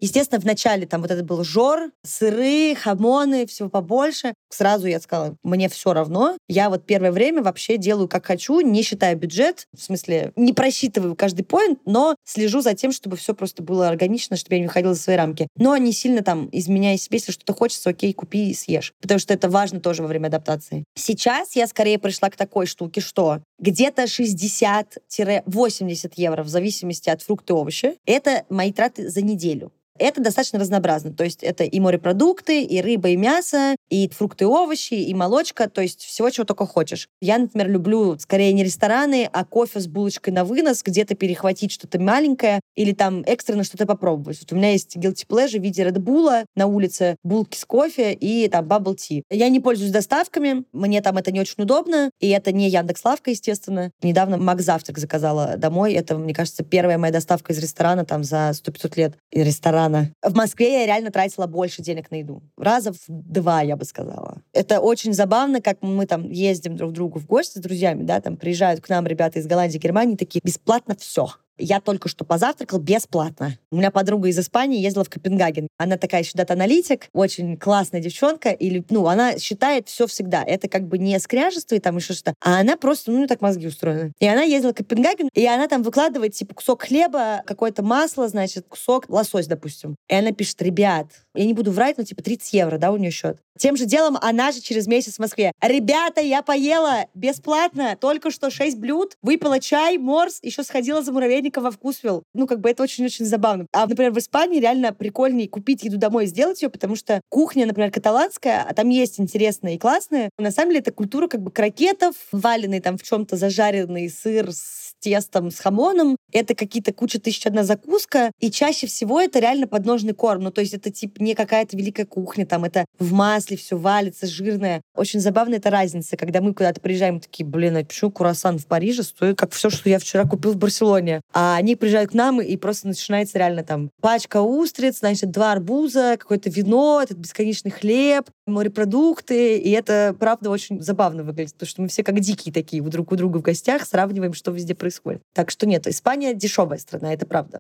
Естественно, вначале там вот это был жор, сыры, хамоны, всего побольше. Сразу я сказала, мне все равно. Я вот первое время вообще делаю как хочу, не считая бюджет. В смысле, не просчитываю каждый поинт, но слежу за тем, чтобы все просто было органично, чтобы я не выходила за свои рамки. Но не сильно там изменяя себе, если что-то хочется, окей, купи и съешь. Потому что это важно тоже во время адаптации. Сейчас я скорее пришла к такой штуке, что где-то 60-80 евро в зависимости от фрукта и овощи. Это мои траты за неделю. Это достаточно разнообразно. То есть это и морепродукты, и рыба, и мясо, и фрукты, и овощи, и молочка. То есть всего, чего только хочешь. Я, например, люблю скорее не рестораны, а кофе с булочкой на вынос, где-то перехватить что-то маленькое или там экстренно что-то попробовать. Вот у меня есть guilty pleasure в виде Red Bull на улице, булки с кофе и там bubble tea. Я не пользуюсь доставками, мне там это не очень удобно, и это не Яндекс Лавка, естественно. Недавно Мак Завтрак заказала домой. Это, мне кажется, первая моя доставка из ресторана там за 100-500 лет. И ресторан ресторана. В Москве я реально тратила больше денег на еду. Раза в два, я бы сказала. Это очень забавно, как мы там ездим друг к другу в гости с друзьями, да, там приезжают к нам ребята из Голландии, Германии, такие, бесплатно все. Я только что позавтракал бесплатно. У меня подруга из Испании ездила в Копенгаген. Она такая еще дата-аналитик, очень классная девчонка. Или, ну, она считает все всегда. Это как бы не скряжество и там еще что-то, а она просто, ну, так мозги устроены. И она ездила в Копенгаген, и она там выкладывает, типа, кусок хлеба, какое-то масло, значит, кусок лосось, допустим. И она пишет, ребят, я не буду врать, но типа 30 евро, да, у нее счет. Тем же делом она же через месяц в Москве. Ребята, я поела бесплатно, только что 6 блюд, выпила чай, морс, еще сходила за муравейником во вкусвилл. Ну, как бы это очень-очень забавно. А, например, в Испании реально прикольнее купить еду домой и сделать ее, потому что кухня, например, каталанская, а там есть интересная и классная. На самом деле это культура как бы крокетов, валенный там в чем-то зажаренный сыр с тестом, с хамоном. Это какие-то куча тысяч одна закуска. И чаще всего это реально подножный корм. Ну, то есть это типа не какая-то великая кухня, там это в масле все валится, жирное. Очень забавная эта разница, когда мы куда-то приезжаем, такие, блин, а почему круассан в Париже стоит как все, что я вчера купил в Барселоне? А они приезжают к нам, и просто начинается реально там пачка устриц, значит, два арбуза, какое-то вино, этот бесконечный хлеб, морепродукты. И это, правда, очень забавно выглядит, потому что мы все как дикие такие друг у друга в гостях, сравниваем, что везде происходит. Так что нет, Испания дешевая страна, это правда.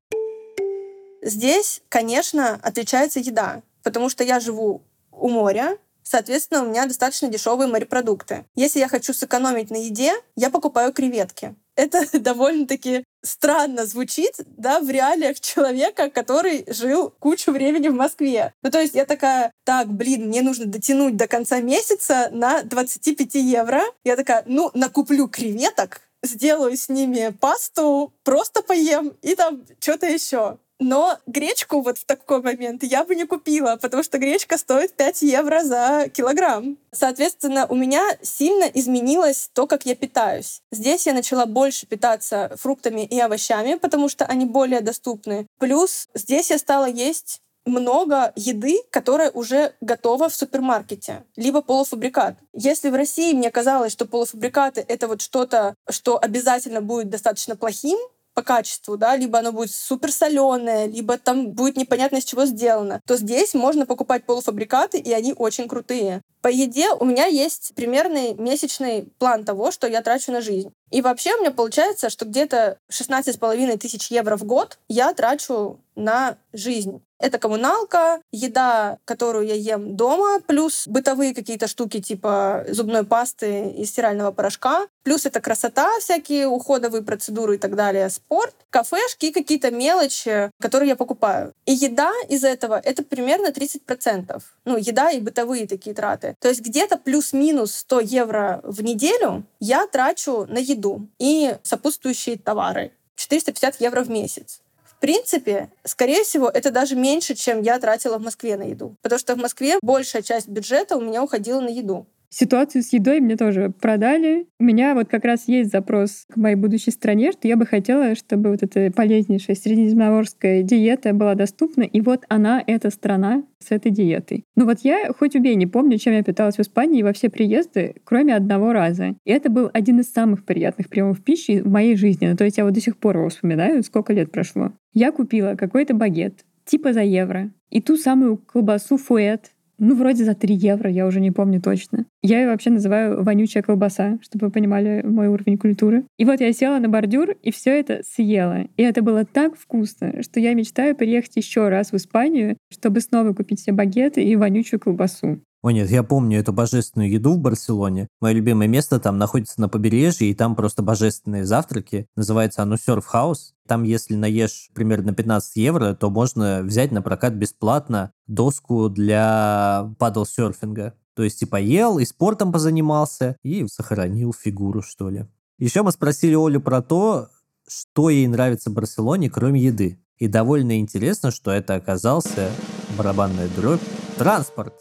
Здесь, конечно, отличается еда, потому что я живу у моря, Соответственно, у меня достаточно дешевые морепродукты. Если я хочу сэкономить на еде, я покупаю креветки. Это довольно-таки странно звучит, да, в реалиях человека, который жил кучу времени в Москве. Ну, то есть я такая, так, блин, мне нужно дотянуть до конца месяца на 25 евро. Я такая, ну, накуплю креветок, сделаю с ними пасту, просто поем и там что-то еще. Но гречку вот в такой момент я бы не купила, потому что гречка стоит 5 евро за килограмм. Соответственно, у меня сильно изменилось то, как я питаюсь. Здесь я начала больше питаться фруктами и овощами, потому что они более доступны. Плюс здесь я стала есть много еды, которая уже готова в супермаркете, либо полуфабрикат. Если в России мне казалось, что полуфабрикаты — это вот что-то, что обязательно будет достаточно плохим, по качеству, да, либо оно будет супер соленое, либо там будет непонятно из чего сделано, то здесь можно покупать полуфабрикаты, и они очень крутые. По еде у меня есть примерный месячный план того, что я трачу на жизнь. И вообще у меня получается, что где-то 16,5 тысяч евро в год я трачу на жизнь. Это коммуналка, еда, которую я ем дома, плюс бытовые какие-то штуки типа зубной пасты и стирального порошка, плюс это красота, всякие уходовые процедуры и так далее, спорт, кафешки и какие-то мелочи, которые я покупаю. И еда из этого — это примерно 30%. Ну, еда и бытовые такие траты. То есть где-то плюс-минус 100 евро в неделю я трачу на еду и сопутствующие товары. 450 евро в месяц. Принципе, скорее всего, это даже меньше, чем я тратила в Москве на еду. Потому что в Москве большая часть бюджета у меня уходила на еду. Ситуацию с едой мне тоже продали. У меня вот как раз есть запрос к моей будущей стране, что я бы хотела, чтобы вот эта полезнейшая средиземноморская диета была доступна. И вот она, эта страна с этой диетой. Но вот я хоть убей не помню, чем я питалась в Испании во все приезды, кроме одного раза. И это был один из самых приятных приемов пищи в моей жизни. Ну, то есть я вот до сих пор его вспоминаю, сколько лет прошло. Я купила какой-то багет, типа за евро, и ту самую колбасу фуэт, ну, вроде за 3 евро, я уже не помню точно. Я ее вообще называю вонючая колбаса, чтобы вы понимали мой уровень культуры. И вот я села на бордюр и все это съела. И это было так вкусно, что я мечтаю приехать еще раз в Испанию, чтобы снова купить себе багеты и вонючую колбасу. О нет, я помню эту божественную еду в Барселоне. Мое любимое место там находится на побережье, и там просто божественные завтраки. Называется оно Surf. Там, если наешь примерно 15 евро, то можно взять на прокат бесплатно доску для падл-серфинга. То есть и поел, и спортом позанимался, и сохранил фигуру, что ли. Еще мы спросили Олю про то, что ей нравится в Барселоне, кроме еды. И довольно интересно, что это оказался барабанная дробь, транспорт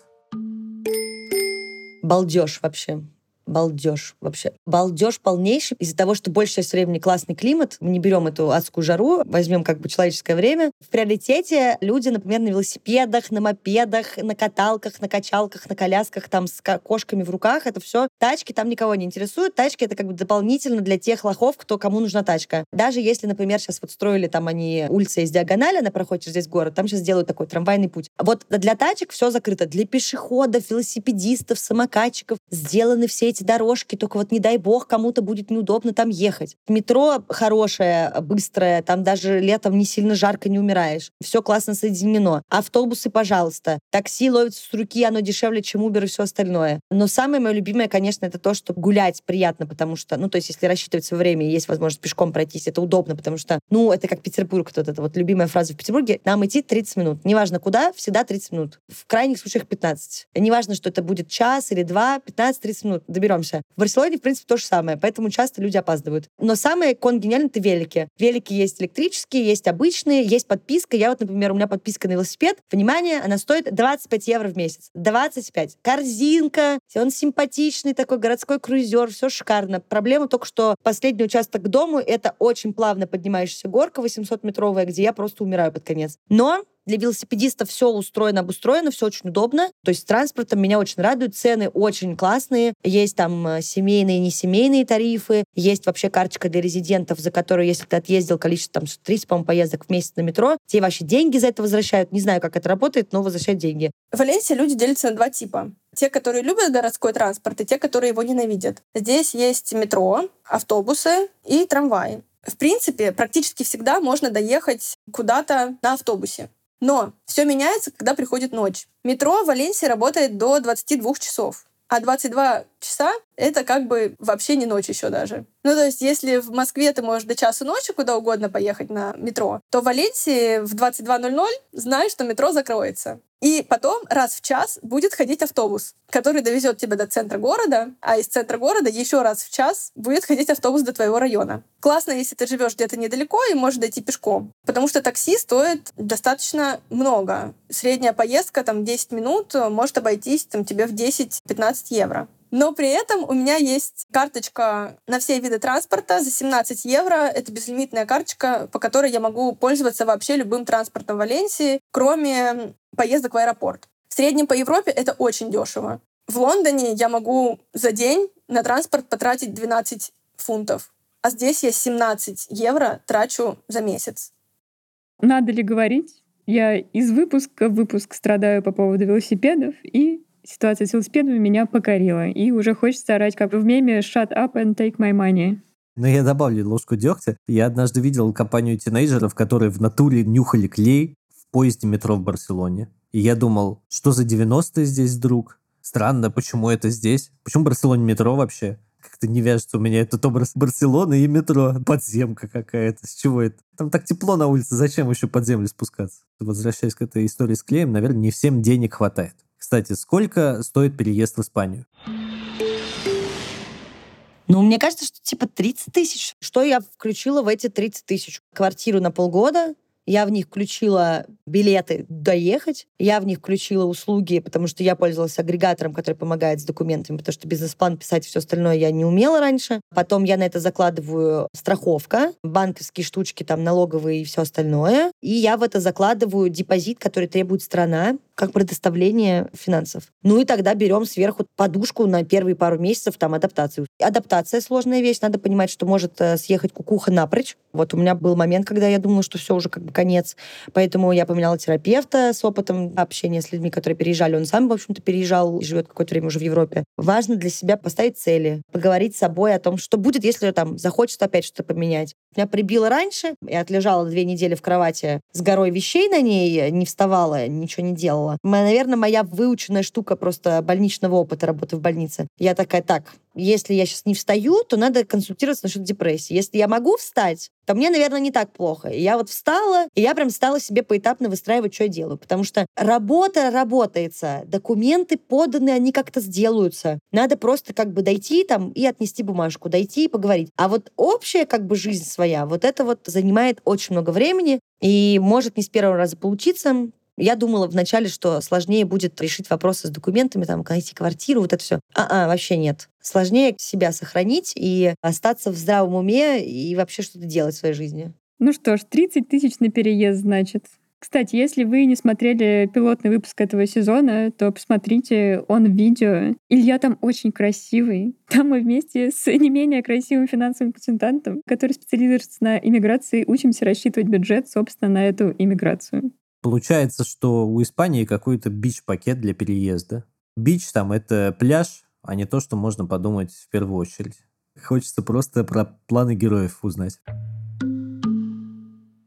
балдеж вообще балдеж вообще. Балдеж полнейший из-за того, что большая часть времени классный климат. Мы не берем эту адскую жару, возьмем как бы человеческое время. В приоритете люди, например, на велосипедах, на мопедах, на каталках, на качалках, на колясках, там с кошками в руках. Это все тачки там никого не интересуют. Тачки это как бы дополнительно для тех лохов, кто кому нужна тачка. Даже если, например, сейчас вот строили там они улицы из диагонали, она проходит через весь город, там сейчас делают такой трамвайный путь. Вот для тачек все закрыто. Для пешеходов, велосипедистов, самокатчиков сделаны все эти дорожки, только вот не дай бог кому-то будет неудобно там ехать. Метро хорошее, быстрое, там даже летом не сильно жарко не умираешь. Все классно соединено. Автобусы, пожалуйста. Такси ловится с руки, оно дешевле, чем Uber и все остальное. Но самое мое любимое, конечно, это то, что гулять приятно, потому что, ну, то есть, если рассчитывать свое время есть возможность пешком пройтись, это удобно, потому что, ну, это как Петербург, вот эта вот любимая фраза в Петербурге, нам идти 30 минут. Неважно куда, всегда 30 минут. В крайних случаях 15. Неважно, что это будет час или два, 15-30 минут доберемся. В Барселоне, в принципе, то же самое, поэтому часто люди опаздывают. Но самое конгениально — это велики. Велики есть электрические, есть обычные, есть подписка. Я вот, например, у меня подписка на велосипед. Внимание, она стоит 25 евро в месяц. 25. Корзинка, он симпатичный такой городской круизер, все шикарно. Проблема только, что последний участок к дому — это очень плавно поднимающаяся горка 800-метровая, где я просто умираю под конец. Но для велосипедистов все устроено, обустроено, все очень удобно. То есть с транспортом меня очень радует. Цены очень классные. Есть там э, семейные и несемейные тарифы. Есть вообще карточка для резидентов, за которую, если ты отъездил количество, там, 30, по-моему, поездок в месяц на метро, тебе вообще деньги за это возвращают. Не знаю, как это работает, но возвращают деньги. В Валенсии люди делятся на два типа. Те, которые любят городской транспорт, и те, которые его ненавидят. Здесь есть метро, автобусы и трамваи. В принципе, практически всегда можно доехать куда-то на автобусе. Но все меняется, когда приходит ночь. Метро в Валенсии работает до 22 часов. А 22 часа — это как бы вообще не ночь еще даже. Ну, то есть, если в Москве ты можешь до часу ночи куда угодно поехать на метро, то в Валенсии в 22.00 знаешь, что метро закроется. И потом раз в час будет ходить автобус, который довезет тебя до центра города, а из центра города еще раз в час будет ходить автобус до твоего района. Классно, если ты живешь где-то недалеко и можешь дойти пешком, потому что такси стоит достаточно много. Средняя поездка, там, 10 минут, может обойтись там, тебе в 10-15 евро. Но при этом у меня есть карточка на все виды транспорта за 17 евро. Это безлимитная карточка, по которой я могу пользоваться вообще любым транспортом в Валенсии, кроме поездок в аэропорт. В среднем по Европе это очень дешево. В Лондоне я могу за день на транспорт потратить 12 фунтов, а здесь я 17 евро трачу за месяц. Надо ли говорить? Я из выпуска в выпуск страдаю по поводу велосипедов и ситуация с велосипедами меня покорила. И уже хочется орать, как в меме «Shut up and take my money». Но я добавлю ложку дегтя. Я однажды видел компанию тинейджеров, которые в натуре нюхали клей в поезде метро в Барселоне. И я думал, что за 90-е здесь вдруг? Странно, почему это здесь? Почему Барселоне метро вообще? Как-то не вяжется у меня этот образ Барселоны и метро. Подземка какая-то. С чего это? Там так тепло на улице, зачем еще под землю спускаться? Возвращаясь к этой истории с клеем, наверное, не всем денег хватает. Кстати, сколько стоит переезд в Испанию? Ну, мне кажется, что типа 30 тысяч. Что я включила в эти 30 тысяч? Квартиру на полгода, я в них включила билеты доехать, я в них включила услуги, потому что я пользовалась агрегатором, который помогает с документами, потому что бизнес-план писать и все остальное я не умела раньше. Потом я на это закладываю страховка, банковские штучки, там налоговые и все остальное. И я в это закладываю депозит, который требует страна, как предоставление финансов. Ну и тогда берем сверху подушку на первые пару месяцев там адаптацию. Адаптация сложная вещь, надо понимать, что может э, съехать кукуха напрочь. Вот у меня был момент, когда я думала, что все уже как бы конец, поэтому я поменяла терапевта с опытом общения с людьми, которые переезжали. Он сам, в общем-то, переезжал и живет какое-то время уже в Европе. Важно для себя поставить цели, поговорить с собой о том, что будет, если там захочется опять что-то поменять. Меня прибило раньше, я отлежала две недели в кровати с горой вещей на ней, не вставала, ничего не делала делала. Наверное, моя выученная штука просто больничного опыта работы в больнице. Я такая, так, если я сейчас не встаю, то надо консультироваться насчет депрессии. Если я могу встать, то мне, наверное, не так плохо. И я вот встала, и я прям стала себе поэтапно выстраивать, что я делаю. Потому что работа работается, документы поданы, они как-то сделаются. Надо просто как бы дойти там и отнести бумажку, дойти и поговорить. А вот общая как бы жизнь своя, вот это вот занимает очень много времени, и может не с первого раза получиться, я думала вначале, что сложнее будет решить вопросы с документами, там, найти квартиру, вот это все. А, а вообще нет. Сложнее себя сохранить и остаться в здравом уме и вообще что-то делать в своей жизни. Ну что ж, 30 тысяч на переезд, значит. Кстати, если вы не смотрели пилотный выпуск этого сезона, то посмотрите, он в видео. Илья там очень красивый. Там мы вместе с не менее красивым финансовым консультантом, который специализируется на иммиграции, учимся рассчитывать бюджет, собственно, на эту иммиграцию. Получается, что у Испании какой-то бич-пакет для переезда. Бич там это пляж, а не то, что можно подумать в первую очередь. Хочется просто про планы героев узнать.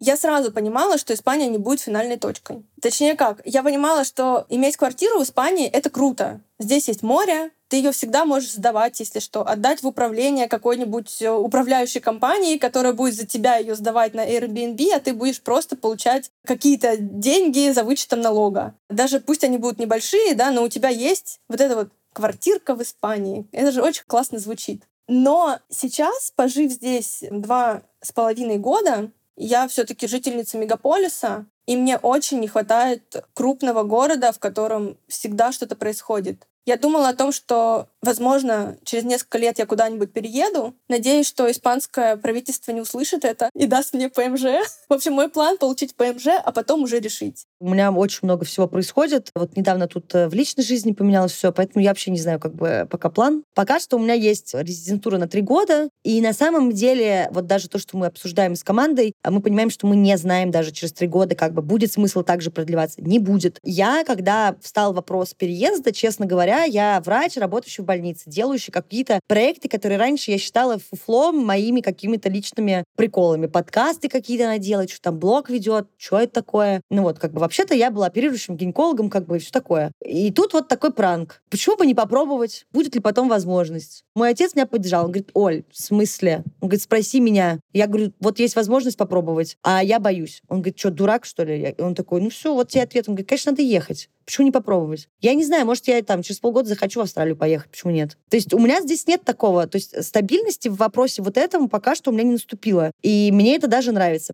Я сразу понимала, что Испания не будет финальной точкой. Точнее как, я понимала, что иметь квартиру в Испании — это круто. Здесь есть море, ты ее всегда можешь сдавать, если что, отдать в управление какой-нибудь э, управляющей компании, которая будет за тебя ее сдавать на Airbnb, а ты будешь просто получать какие-то деньги за вычетом налога. Даже пусть они будут небольшие, да, но у тебя есть вот эта вот квартирка в Испании. Это же очень классно звучит. Но сейчас, пожив здесь два с половиной года, я все-таки жительница мегаполиса, и мне очень не хватает крупного города, в котором всегда что-то происходит. Я думала о том, что, возможно, через несколько лет я куда-нибудь перееду. Надеюсь, что испанское правительство не услышит это и даст мне ПМЖ. В общем, мой план — получить ПМЖ, а потом уже решить. У меня очень много всего происходит. Вот недавно тут э, в личной жизни поменялось все, поэтому я вообще не знаю, как бы пока план. Пока что у меня есть резидентура на три года, и на самом деле вот даже то, что мы обсуждаем с командой, а мы понимаем, что мы не знаем даже через три года, как бы будет смысл также продлеваться. Не будет. Я, когда встал вопрос переезда, честно говоря, я врач, работающий в больнице, делающий какие-то проекты, которые раньше я считала фуфлом моими какими-то личными приколами. Подкасты какие-то она делает, что там блог ведет, что это такое. Ну вот, как бы вообще-то я была оперирующим гинекологом, как бы все такое. И тут вот такой пранк. Почему бы не попробовать? Будет ли потом возможность? Мой отец меня поддержал. Он говорит, Оль, в смысле? Он говорит, спроси меня. Я говорю, вот есть возможность попробовать, а я боюсь. Он говорит, что, дурак, что ли? И он такой, ну все, вот тебе ответ. Он говорит, конечно, надо ехать. Почему не попробовать? Я не знаю, может, я там через полгода захочу в Австралию поехать. Почему нет? То есть у меня здесь нет такого. То есть стабильности в вопросе вот этому пока что у меня не наступило. И мне это даже нравится.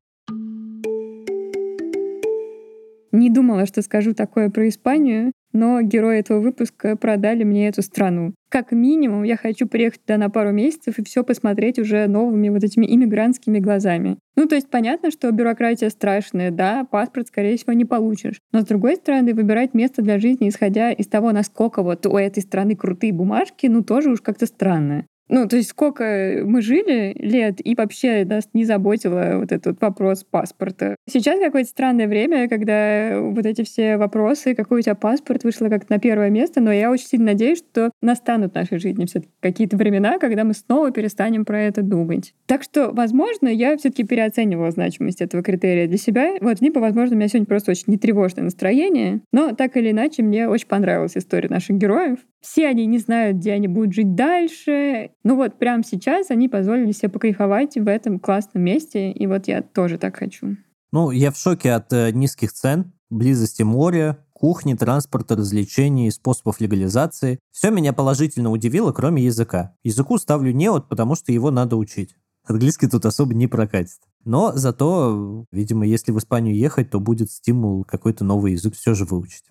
Не думала, что скажу такое про Испанию, но герои этого выпуска продали мне эту страну. Как минимум, я хочу приехать туда на пару месяцев и все посмотреть уже новыми вот этими иммигрантскими глазами. Ну, то есть понятно, что бюрократия страшная, да, паспорт, скорее всего, не получишь. Но, с другой стороны, выбирать место для жизни, исходя из того, насколько вот у этой страны крутые бумажки, ну, тоже уж как-то странно. Ну, то есть сколько мы жили лет, и вообще нас не заботило вот этот вопрос паспорта. Сейчас какое-то странное время, когда вот эти все вопросы, какой у тебя паспорт, вышло как-то на первое место, но я очень сильно надеюсь, что настанут в нашей жизни все какие-то времена, когда мы снова перестанем про это думать. Так что, возможно, я все таки переоценивала значимость этого критерия для себя. Вот, либо, возможно, у меня сегодня просто очень нетревожное настроение, но так или иначе мне очень понравилась история наших героев. Все они не знают, где они будут жить дальше. Ну вот прямо сейчас они позволили себе покайфовать в этом классном месте, и вот я тоже так хочу. Ну, я в шоке от э, низких цен, близости моря, кухни, транспорта, развлечений, способов легализации. Все меня положительно удивило, кроме языка. Языку ставлю не вот, потому что его надо учить. Английский тут особо не прокатит. Но зато, видимо, если в Испанию ехать, то будет стимул какой-то новый язык все же выучить.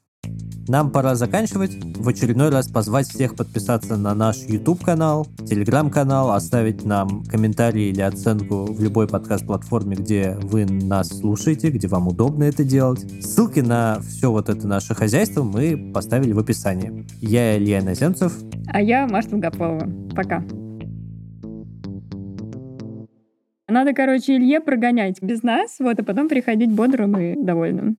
Нам пора заканчивать. В очередной раз позвать всех подписаться на наш YouTube-канал, Telegram-канал, оставить нам комментарий или оценку в любой подкаст-платформе, где вы нас слушаете, где вам удобно это делать. Ссылки на все вот это наше хозяйство мы поставили в описании. Я Илья Наземцев. А я Маша Долгополова. Пока. Надо, короче, Илье прогонять без нас, вот, а потом приходить бодрым и довольным.